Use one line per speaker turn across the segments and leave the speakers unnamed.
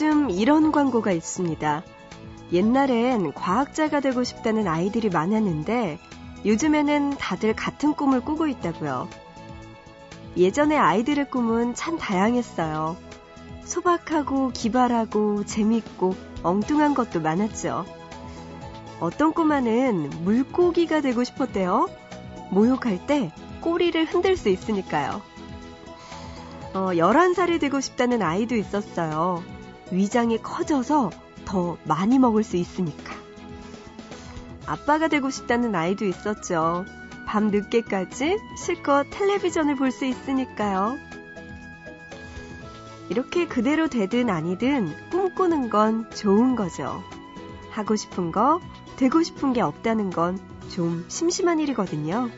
요즘 이런 광고가 있습니다. 옛날엔 과학자가 되고 싶다는 아이들이 많았는데 요즘에는 다들 같은 꿈을 꾸고 있다고요. 예전에 아이들의 꿈은 참 다양했어요. 소박하고 기발하고 재밌고 엉뚱한 것도 많았죠. 어떤 꼬마는 물고기가 되고 싶었대요. 모욕할 때 꼬리를 흔들 수 있으니까요. 어, 11살이 되고 싶다는 아이도 있었어요. 위장이 커져서 더 많이 먹을 수 있으니까. 아빠가 되고 싶다는 아이도 있었죠. 밤 늦게까지 실컷 텔레비전을 볼 수 있으니까요. 이렇게 그대로 되든 아니든 꿈꾸는 건 좋은 거죠. 하고 싶은 거, 되고 싶은 게 없다는 건 좀 심심한 일이거든요.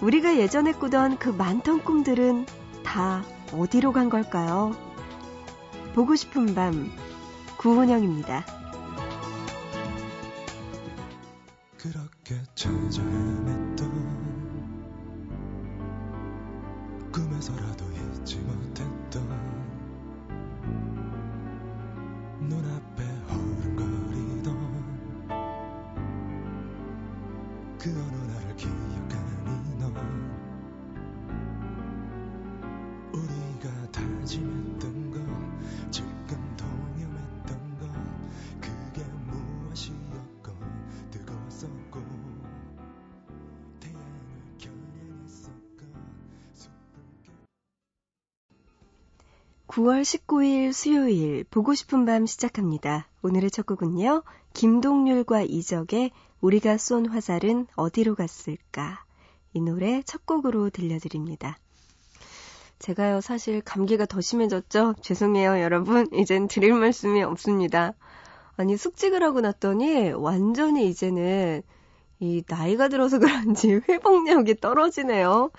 우리가 예전에 꾸던 그 많던 꿈들은 다 어디로 간 걸까요? 보고 싶은 밤, 구은영입니다. 그렇게 찾아 헤맸던 꿈에서라도 잊지 못했던 9월 19일 수요일 보고 싶은 밤 시작합니다. 오늘의 첫 곡은요. 김동률과 이적의 우리가 쏜 화살은 어디로 갔을까? 이 노래 첫 곡으로 들려드립니다. 제가요, 사실 감기가 더 심해졌죠? 죄송해요, 여러분. 이젠 드릴 말씀이 없습니다. 아니, 숙직을 하고 났더니 완전히 이제는 이 나이가 들어서 그런지 회복력이 떨어지네요.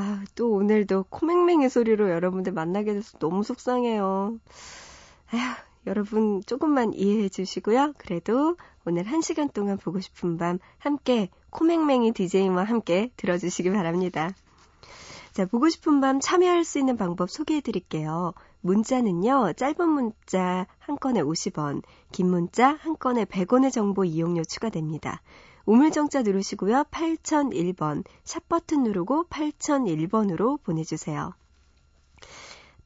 아, 또 오늘도 코맹맹이 소리로 여러분들 만나게 돼서 너무 속상해요. 아휴, 여러분 조금만 이해해 주시고요. 그래도 오늘 한 시간 동안 보고 싶은 밤 함께 코맹맹이 DJ와 함께 들어주시기 바랍니다. 자, 보고 싶은 밤 참여할 수 있는 방법 소개해 드릴게요. 문자는요, 짧은 문자 한 건에 50원, 긴 문자 한 건에 100원의 정보 이용료 추가됩니다. 우물정자 누르시고요. 8001번, 샵 버튼 누르고 8001번으로 보내주세요.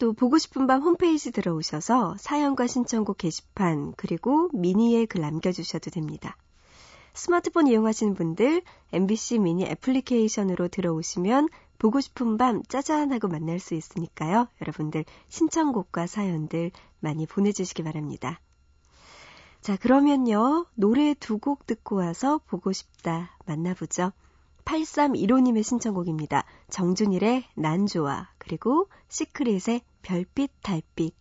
또 보고 싶은 밤 홈페이지 들어오셔서 사연과 신청곡 게시판 그리고 미니에 글 남겨주셔도 됩니다. 스마트폰 이용하시는 분들 MBC 미니 애플리케이션으로 들어오시면 보고 싶은 밤 짜잔하고 만날 수 있으니까요. 여러분들 신청곡과 사연들 많이 보내주시기 바랍니다. 자, 그러면요. 노래 두 곡 듣고 와서 보고 싶다 만나보죠. 8315님의 신청곡입니다. 정준일의 난 좋아 그리고 시크릿의 별빛 달빛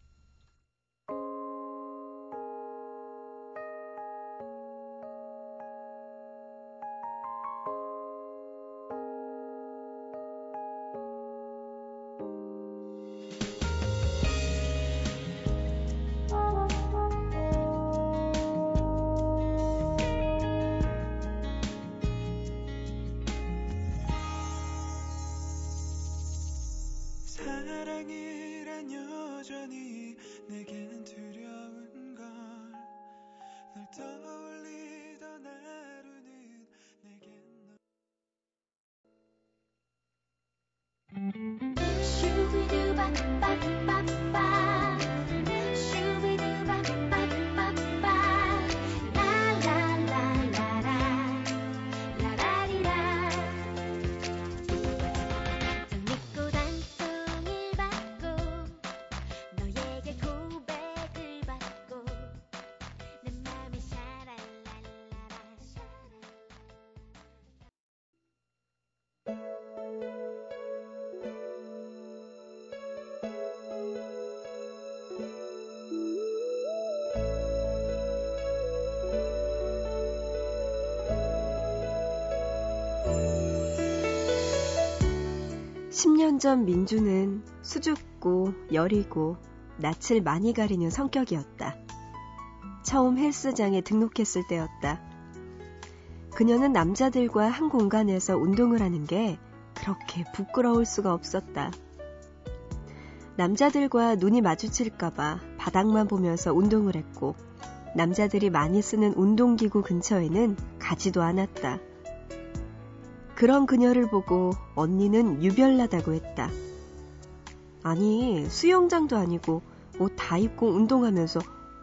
10년 전 민주는 수줍고 여리고 낯을 많이 가리는 성격이었다. 처음 헬스장에 등록했을 때였다. 그녀는 남자들과 한 공간에서 운동을 하는 게 그렇게 부끄러울 수가 없었다. 남자들과 눈이 마주칠까봐 바닥만 보면서 운동을 했고 남자들이 많이 쓰는 운동기구 근처에는 가지도 않았다. 그런 그녀를 보고 언니는 유별나다고 했다. 아니, 수영장도 아니고 옷 다 입고 운동하면서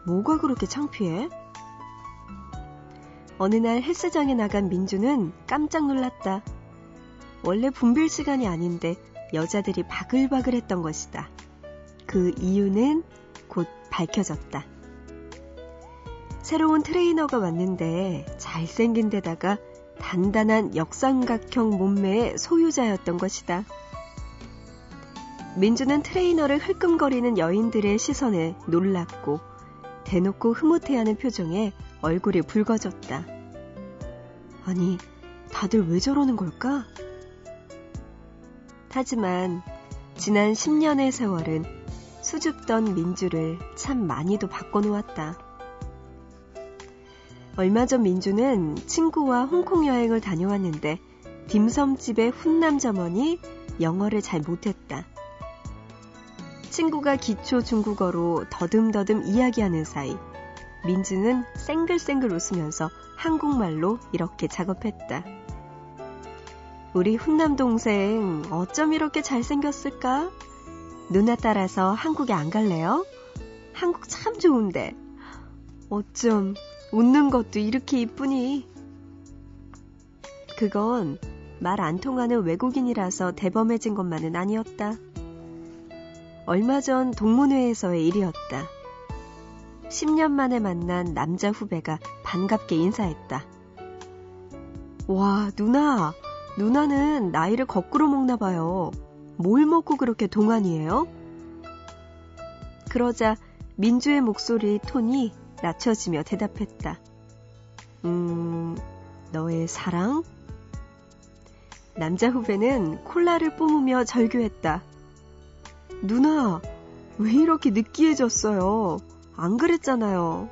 뭐가 그렇게 창피해? 어느 날 헬스장에 나간 민주는 깜짝 놀랐다. 원래 분빌 시간이 아닌데 여자들이 바글바글 했던 것이다. 그 이유는 곧 밝혀졌다. 새로운 트레이너가 왔는데 잘생긴 데다가 단단한 역삼각형 몸매의 소유자였던 것이다. 민주는 트레이너를 흘끔거리는 여인들의 시선에 놀랐고 대놓고 흐뭇해하는 표정에 얼굴이 붉어졌다. 아니, 다들 왜 저러는 걸까? 하지만 지난 10년의 세월은 수줍던 민주를 참 많이도 바꿔놓았다. 얼마 전 민주는 친구와 홍콩 여행을 다녀왔는데 딤섬집의 훈남 점원이 영어를 잘 못했다. 친구가 기초 중국어로 더듬더듬 이야기하는 사이 민주는 쌩글쌩글 웃으면서 한국말로 이렇게 작업했다. 우리 훈남 동생 어쩜 이렇게 잘생겼을까? 누나 따라서 한국에 안 갈래요? 한국 참 좋은데. 어쩜 웃는 것도 이렇게 이쁘니? 그건 말 안 통하는 외국인이라서 대범해진 것만은 아니었다. 얼마 전 동문회에서의 일이었다. 10년 만에 만난 남자 후배가 반갑게 인사했다. 와, 누나! 누나는 나이를 거꾸로 먹나 봐요. 뭘 먹고 그렇게 동안이에요? 그러자 민주의 목소리 톤이 낮춰지며 대답했다. 음, 너의 사랑? 남자 후배는 콜라를 뿜으며 절규했다. 누나, 왜 이렇게 느끼해졌어요? 안 그랬잖아요.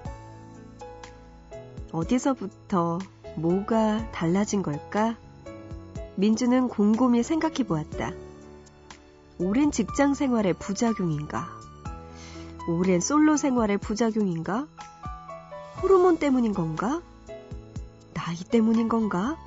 어디서부터 뭐가 달라진 걸까? 민주는 곰곰이 생각해 보았다. 오랜 직장 생활의 부작용인가? 오랜 솔로 생활의 부작용인가? 호르몬 때문인 건가? 나이 때문인 건가?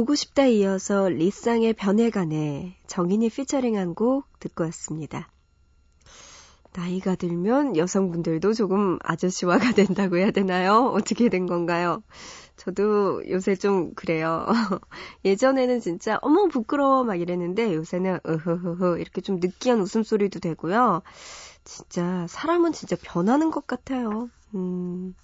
보고 싶다 이어서 리쌍의 변해가네. 정인이 피처링한 곡 듣고 왔습니다. 나이가 들면 여성분들도 조금 아저씨화가 된다고 해야 되나요? 어떻게 된 건가요? 저도 요새 좀 그래요. 예전에는 진짜 어머 부끄러워 막 이랬는데 요새는 으흐흐흐 이렇게 좀 느끼한 웃음소리도 되고요. 진짜 사람은 진짜 변하는 것 같아요. 음.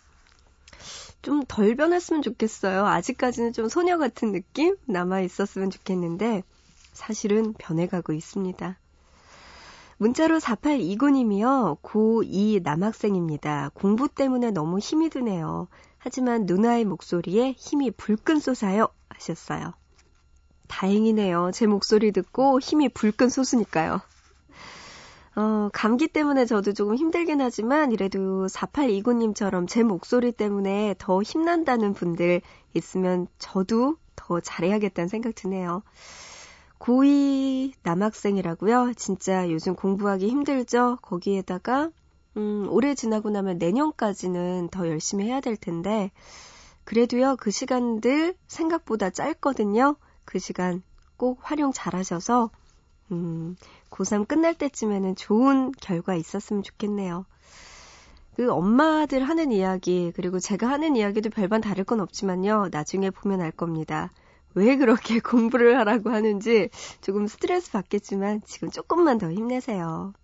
좀 덜 변했으면 좋겠어요. 아직까지는 좀 소녀 같은 느낌 남아 있었으면 좋겠는데 사실은 변해가고 있습니다. 문자로 4829님이요. 고2 남학생입니다. 공부 때문에 너무 힘이 드네요. 하지만 누나의 목소리에 힘이 불끈 솟아요. 하셨어요. 다행이네요. 제 목소리 듣고 힘이 불끈 솟으니까요. 어, 감기 때문에 저도 조금 힘들긴 하지만 이래도 4829님처럼 제 목소리 때문에 더 힘난다는 분들 있으면 저도 더 잘해야겠다는 생각 드네요. 고2 남학생이라고요? 진짜 요즘 공부하기 힘들죠? 거기에다가, 음, 올해 지나고 나면 내년까지는 더 열심히 해야 될 텐데, 그래도요, 그 시간들 생각보다 짧거든요? 그 시간 꼭 활용 잘 하셔서, 음, 고3 끝날 때쯤에는 좋은 결과 있었으면 좋겠네요. 그 엄마들 하는 이야기, 그리고 제가 하는 이야기도 별반 다를 건 없지만요, 나중에 보면 알 겁니다. 왜 그렇게 공부를 하라고 하는지 조금 스트레스 받겠지만 지금 조금만 더 힘내세요.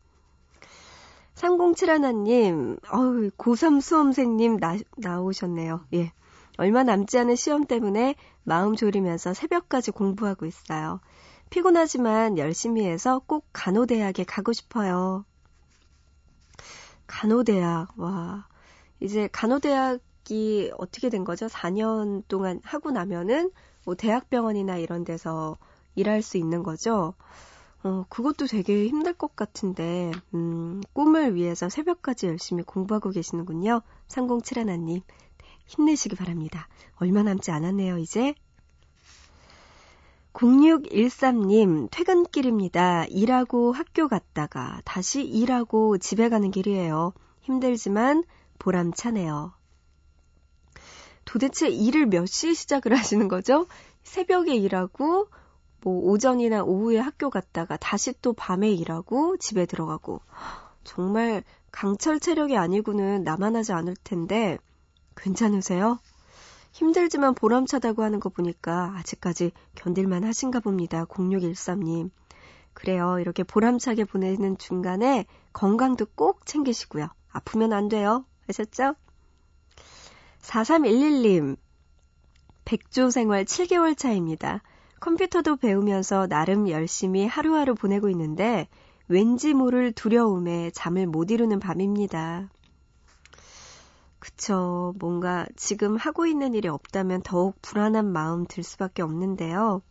3071님, 어우, 고3 수험생님 나, 나오셨네요. 예. 얼마 남지 않은 시험 때문에 마음 졸이면서 새벽까지 공부하고 있어요. 피곤하지만 열심히 해서 꼭 간호대학에 가고 싶어요. 간호대학, 와. 이제 간호대학이 어떻게 된 거죠? 4년 동안 하고 나면은 뭐 대학병원이나 이런 데서 일할 수 있는 거죠? 어, 그것도 되게 힘들 것 같은데, 음, 꿈을 위해서 새벽까지 열심히 공부하고 계시는군요. 3071님. 네, 힘내시기 바랍니다. 얼마 남지 않았네요, 이제. 0613님, 퇴근길입니다. 일하고 학교 갔다가 다시 일하고 집에 가는 길이에요. 힘들지만 보람차네요. 도대체 일을 몇 시에 시작을 하시는 거죠? 새벽에 일하고, 뭐, 오전이나 오후에 학교 갔다가 다시 또 밤에 일하고 집에 들어가고. 정말 강철 체력이 아니고는 나만 하지 않을 텐데, 괜찮으세요? 힘들지만 보람차다고 하는 거 보니까 아직까지 견딜만 하신가 봅니다. 0613님. 그래요. 이렇게 보람차게 보내는 중간에 건강도 꼭 챙기시고요. 아프면 안 돼요. 아셨죠? 4311님. 백조 생활 7개월 차입니다. 컴퓨터도 배우면서 나름 열심히 하루하루 보내고 있는데 왠지 모를 두려움에 잠을 못 이루는 밤입니다. 그쵸. 뭔가 지금 하고 있는 일이 없다면 더욱 불안한 마음 들 수밖에 없는데요.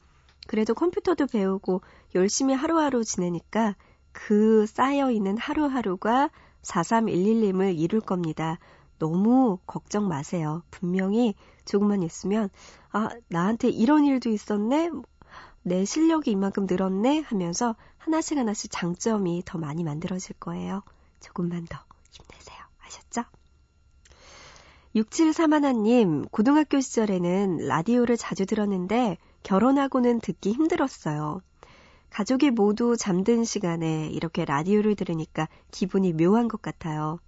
그래도 컴퓨터도 배우고 열심히 하루하루 지내니까 그 쌓여있는 하루하루가 4311님을 이룰 겁니다. 너무 걱정 마세요. 분명히 조금만 있으면, 아, 나한테 이런 일도 있었네? 내 실력이 이만큼 늘었네? 하면서 하나씩 하나씩 장점이 더 많이 만들어질 거예요. 조금만 더 힘내세요. 아셨죠? 6731님, 고등학교 시절에는 라디오를 자주 들었는데 결혼하고는 듣기 힘들었어요. 가족이 모두 잠든 시간에 이렇게 라디오를 들으니까 기분이 묘한 것 같아요.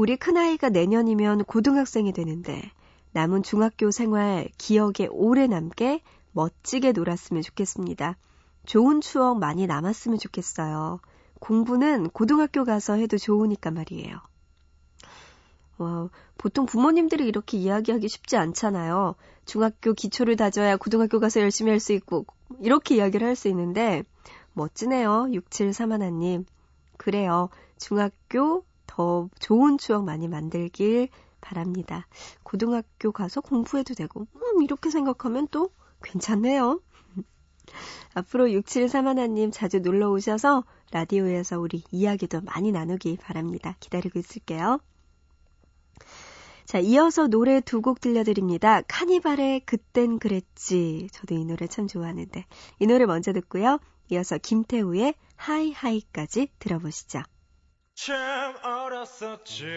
우리 큰아이가 내년이면 고등학생이 되는데 남은 중학교 생활 기억에 오래 남게 멋지게 놀았으면 좋겠습니다. 좋은 추억 많이 남았으면 좋겠어요. 공부는 고등학교 가서 해도 좋으니까 말이에요. 와, 보통 부모님들이 이렇게 이야기하기 쉽지 않잖아요. 중학교 기초를 다져야 고등학교 가서 열심히 할 수 있고, 이렇게 이야기를 할 수 있는데, 멋지네요. 6731님. 그래요. 중학교 더 좋은 추억 많이 만들길 바랍니다. 고등학교 가서 공부해도 되고, 음, 이렇게 생각하면 또 괜찮네요. 앞으로 6731님 자주 놀러 오셔서 라디오에서 우리 이야기도 많이 나누기 바랍니다. 기다리고 있을게요. 자, 이어서 노래 두 곡 들려드립니다. 카니발의 그땐 그랬지. 저도 이 노래 참 좋아하는데. 이 노래 먼저 듣고요. 이어서 김태우의 하이하이까지 들어보시죠. 참 어렸었지.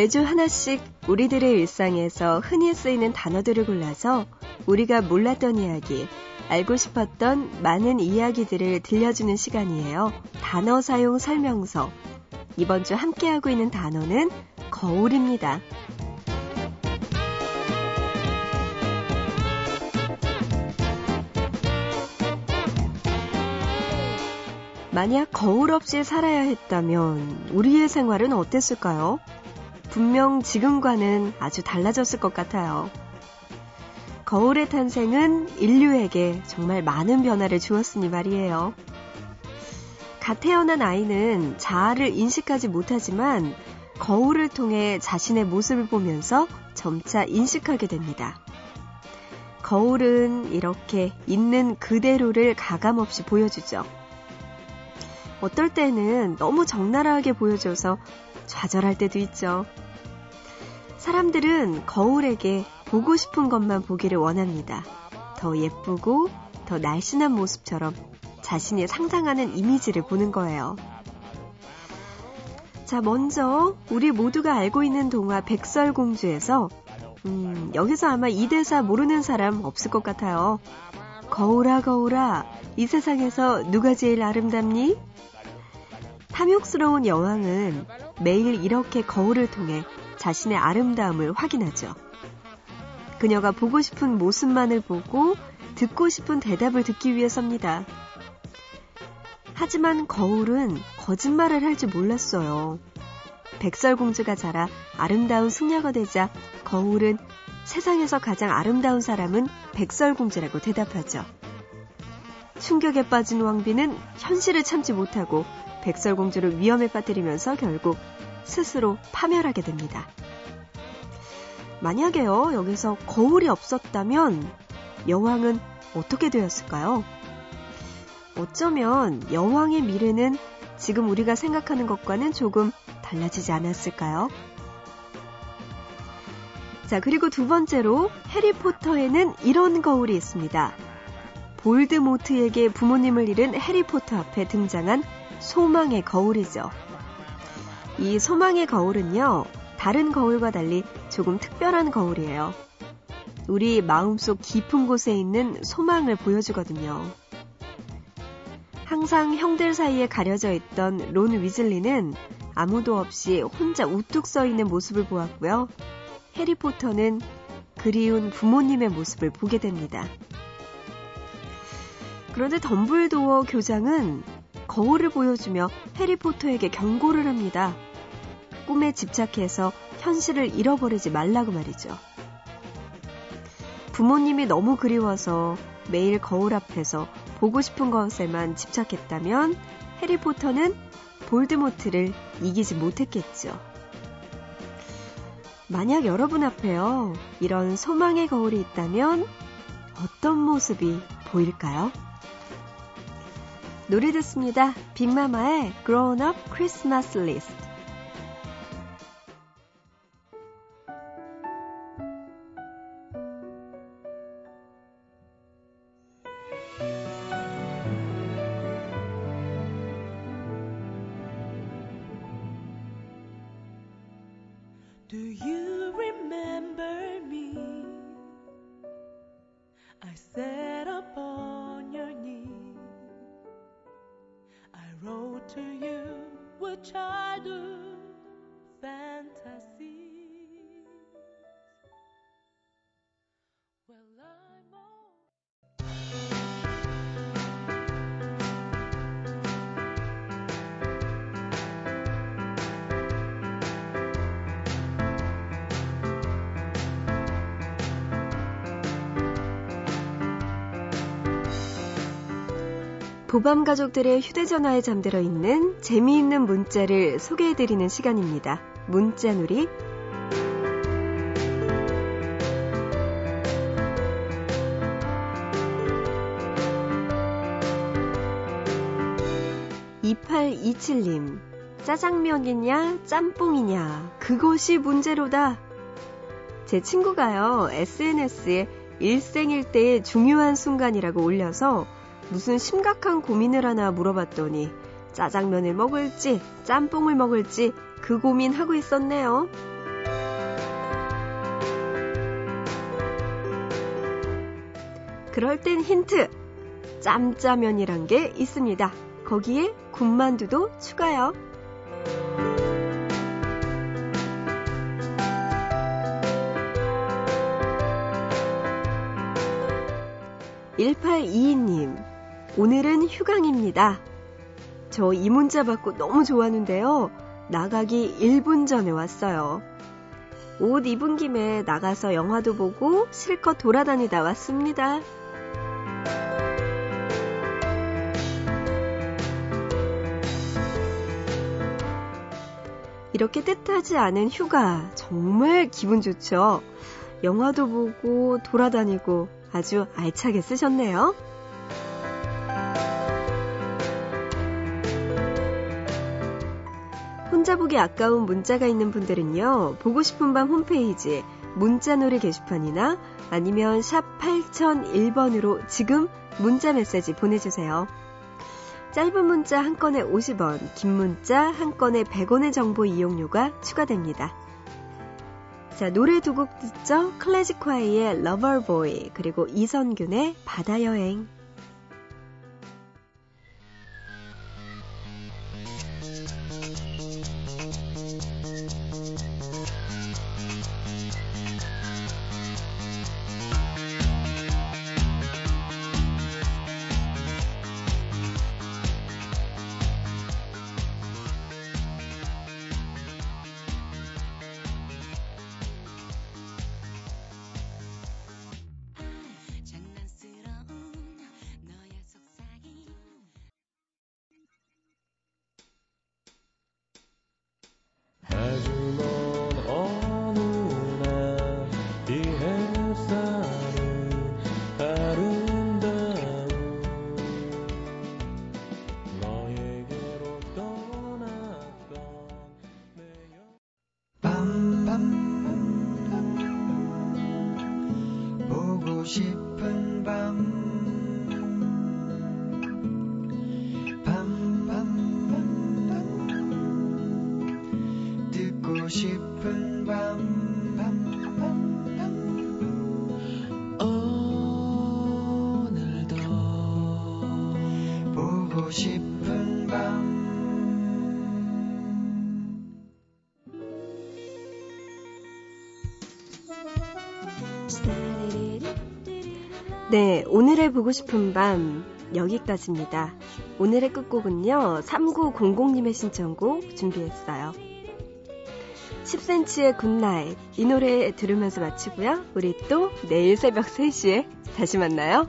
매주 하나씩 우리들의 일상에서 흔히 쓰이는 단어들을 골라서 우리가 몰랐던 이야기, 알고 싶었던 많은 이야기들을 들려주는 시간이에요. 단어 사용 설명서. 이번 주 함께하고 있는 단어는 거울입니다. 만약 거울 없이 살아야 했다면 우리의 생활은 어땠을까요? 분명 지금과는 아주 달라졌을 것 같아요. 거울의 탄생은 인류에게 정말 많은 변화를 주었으니 말이에요. 갓 태어난 아이는 자아를 인식하지 못하지만 거울을 통해 자신의 모습을 보면서 점차 인식하게 됩니다. 거울은 이렇게 있는 그대로를 가감없이 보여주죠. 어떨 때는 너무 적나라하게 보여줘서 좌절할 때도 있죠. 사람들은 거울에게 보고 싶은 것만 보기를 원합니다. 더 예쁘고 더 날씬한 모습처럼 자신이 상상하는 이미지를 보는 거예요. 자, 먼저 우리 모두가 알고 있는 동화 백설공주에서 음, 여기서 아마 이 대사 모르는 사람 없을 것 같아요. 거울아 거울아 이 세상에서 누가 제일 아름답니? 탐욕스러운 여왕은 매일 이렇게 거울을 통해 자신의 아름다움을 확인하죠. 그녀가 보고 싶은 모습만을 보고 듣고 싶은 대답을 듣기 위해서입니다. 하지만 거울은 거짓말을 할 줄 몰랐어요. 백설공주가 자라 아름다운 승려가 되자 거울은 세상에서 가장 아름다운 사람은 백설공주라고 대답하죠. 충격에 빠진 왕비는 현실을 참지 못하고 백설공주를 위험에 빠뜨리면서 결국 스스로 파멸하게 됩니다. 만약에요, 여기서 거울이 없었다면 여왕은 어떻게 되었을까요? 어쩌면 여왕의 미래는 지금 우리가 생각하는 것과는 조금 달라지지 않았을까요? 자, 그리고 두 번째로 해리포터에는 이런 거울이 있습니다. 볼드모트에게 부모님을 잃은 해리포터 앞에 등장한 소망의 거울이죠. 이 소망의 거울은요, 다른 거울과 달리 조금 특별한 거울이에요. 우리 마음속 깊은 곳에 있는 소망을 보여주거든요. 항상 형들 사이에 가려져 있던 론 위즐리는 아무도 없이 혼자 우뚝 서 있는 모습을 보았고요. 해리포터는 그리운 부모님의 모습을 보게 됩니다. 그런데 덤블도어 교장은 거울을 보여주며 해리포터에게 경고를 합니다. 꿈에 집착해서 현실을 잃어버리지 말라고 말이죠. 부모님이 너무 그리워서 매일 거울 앞에서 보고 싶은 것에만 집착했다면 해리포터는 볼드모트를 이기지 못했겠죠. 만약 여러분 앞에요, 이런 소망의 거울이 있다면 어떤 모습이 보일까요? 노래 듣습니다. 빅마마의 Grown Up Christmas List. 보밤 가족들의 휴대전화에 잠들어 있는 재미있는 문자를 소개해드리는 시간입니다. 문자놀이. (2827님) 짜장면이냐 짬뽕이냐 그것이 문제로다 제 친구가요 SNS에 일생일대의 중요한 순간이라고 올려서 무슨 심각한 고민을 하나 물어봤더니 짜장면을 먹을지 짬뽕을 먹을지 그 고민하고 있었네요. 그럴 땐 힌트! 짬짜면이란 게 있습니다. 거기에 군만두도 추가요. (1822님) 오늘은 휴강입니다. 저 이 문자 받고 너무 좋았는데요. 나가기 1분 전에 왔어요. 옷 입은 김에 나가서 영화도 보고 실컷 돌아다니다 왔습니다. 이렇게 뜻하지 않은 휴가 정말 기분 좋죠. 영화도 보고 돌아다니고 아주 알차게 쓰셨네요. 혼자 보기 아까운 문자가 있는 분들은요, 보고 싶은 밤 홈페이지 문자놀이 게시판이나 아니면 샵 8001번으로 지금 문자 메시지 보내주세요. 짧은 문자 한 건에 50원, 긴 문자 한 건에 100원의 정보 이용료가 추가됩니다. 자, 노래 두 곡 듣죠? 클래식화이의 러버보이, 그리고 이선균의 바다여행. 오늘의 보고 싶은 밤 여기까지입니다. 오늘의 끝곡은요, 3900님의 신청곡 준비했어요. 10cm의 Good Night 이 노래 들으면서 마치고요. 우리 또 내일 새벽 3시에 다시 만나요.